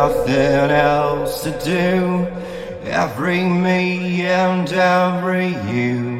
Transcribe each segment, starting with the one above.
nothing else to do every me and every you.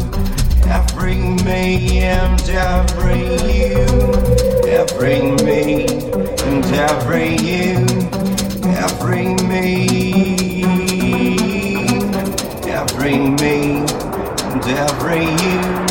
Every bring me and I bring you. I bring me and I bring you. I bring me. I bring me and I bring you.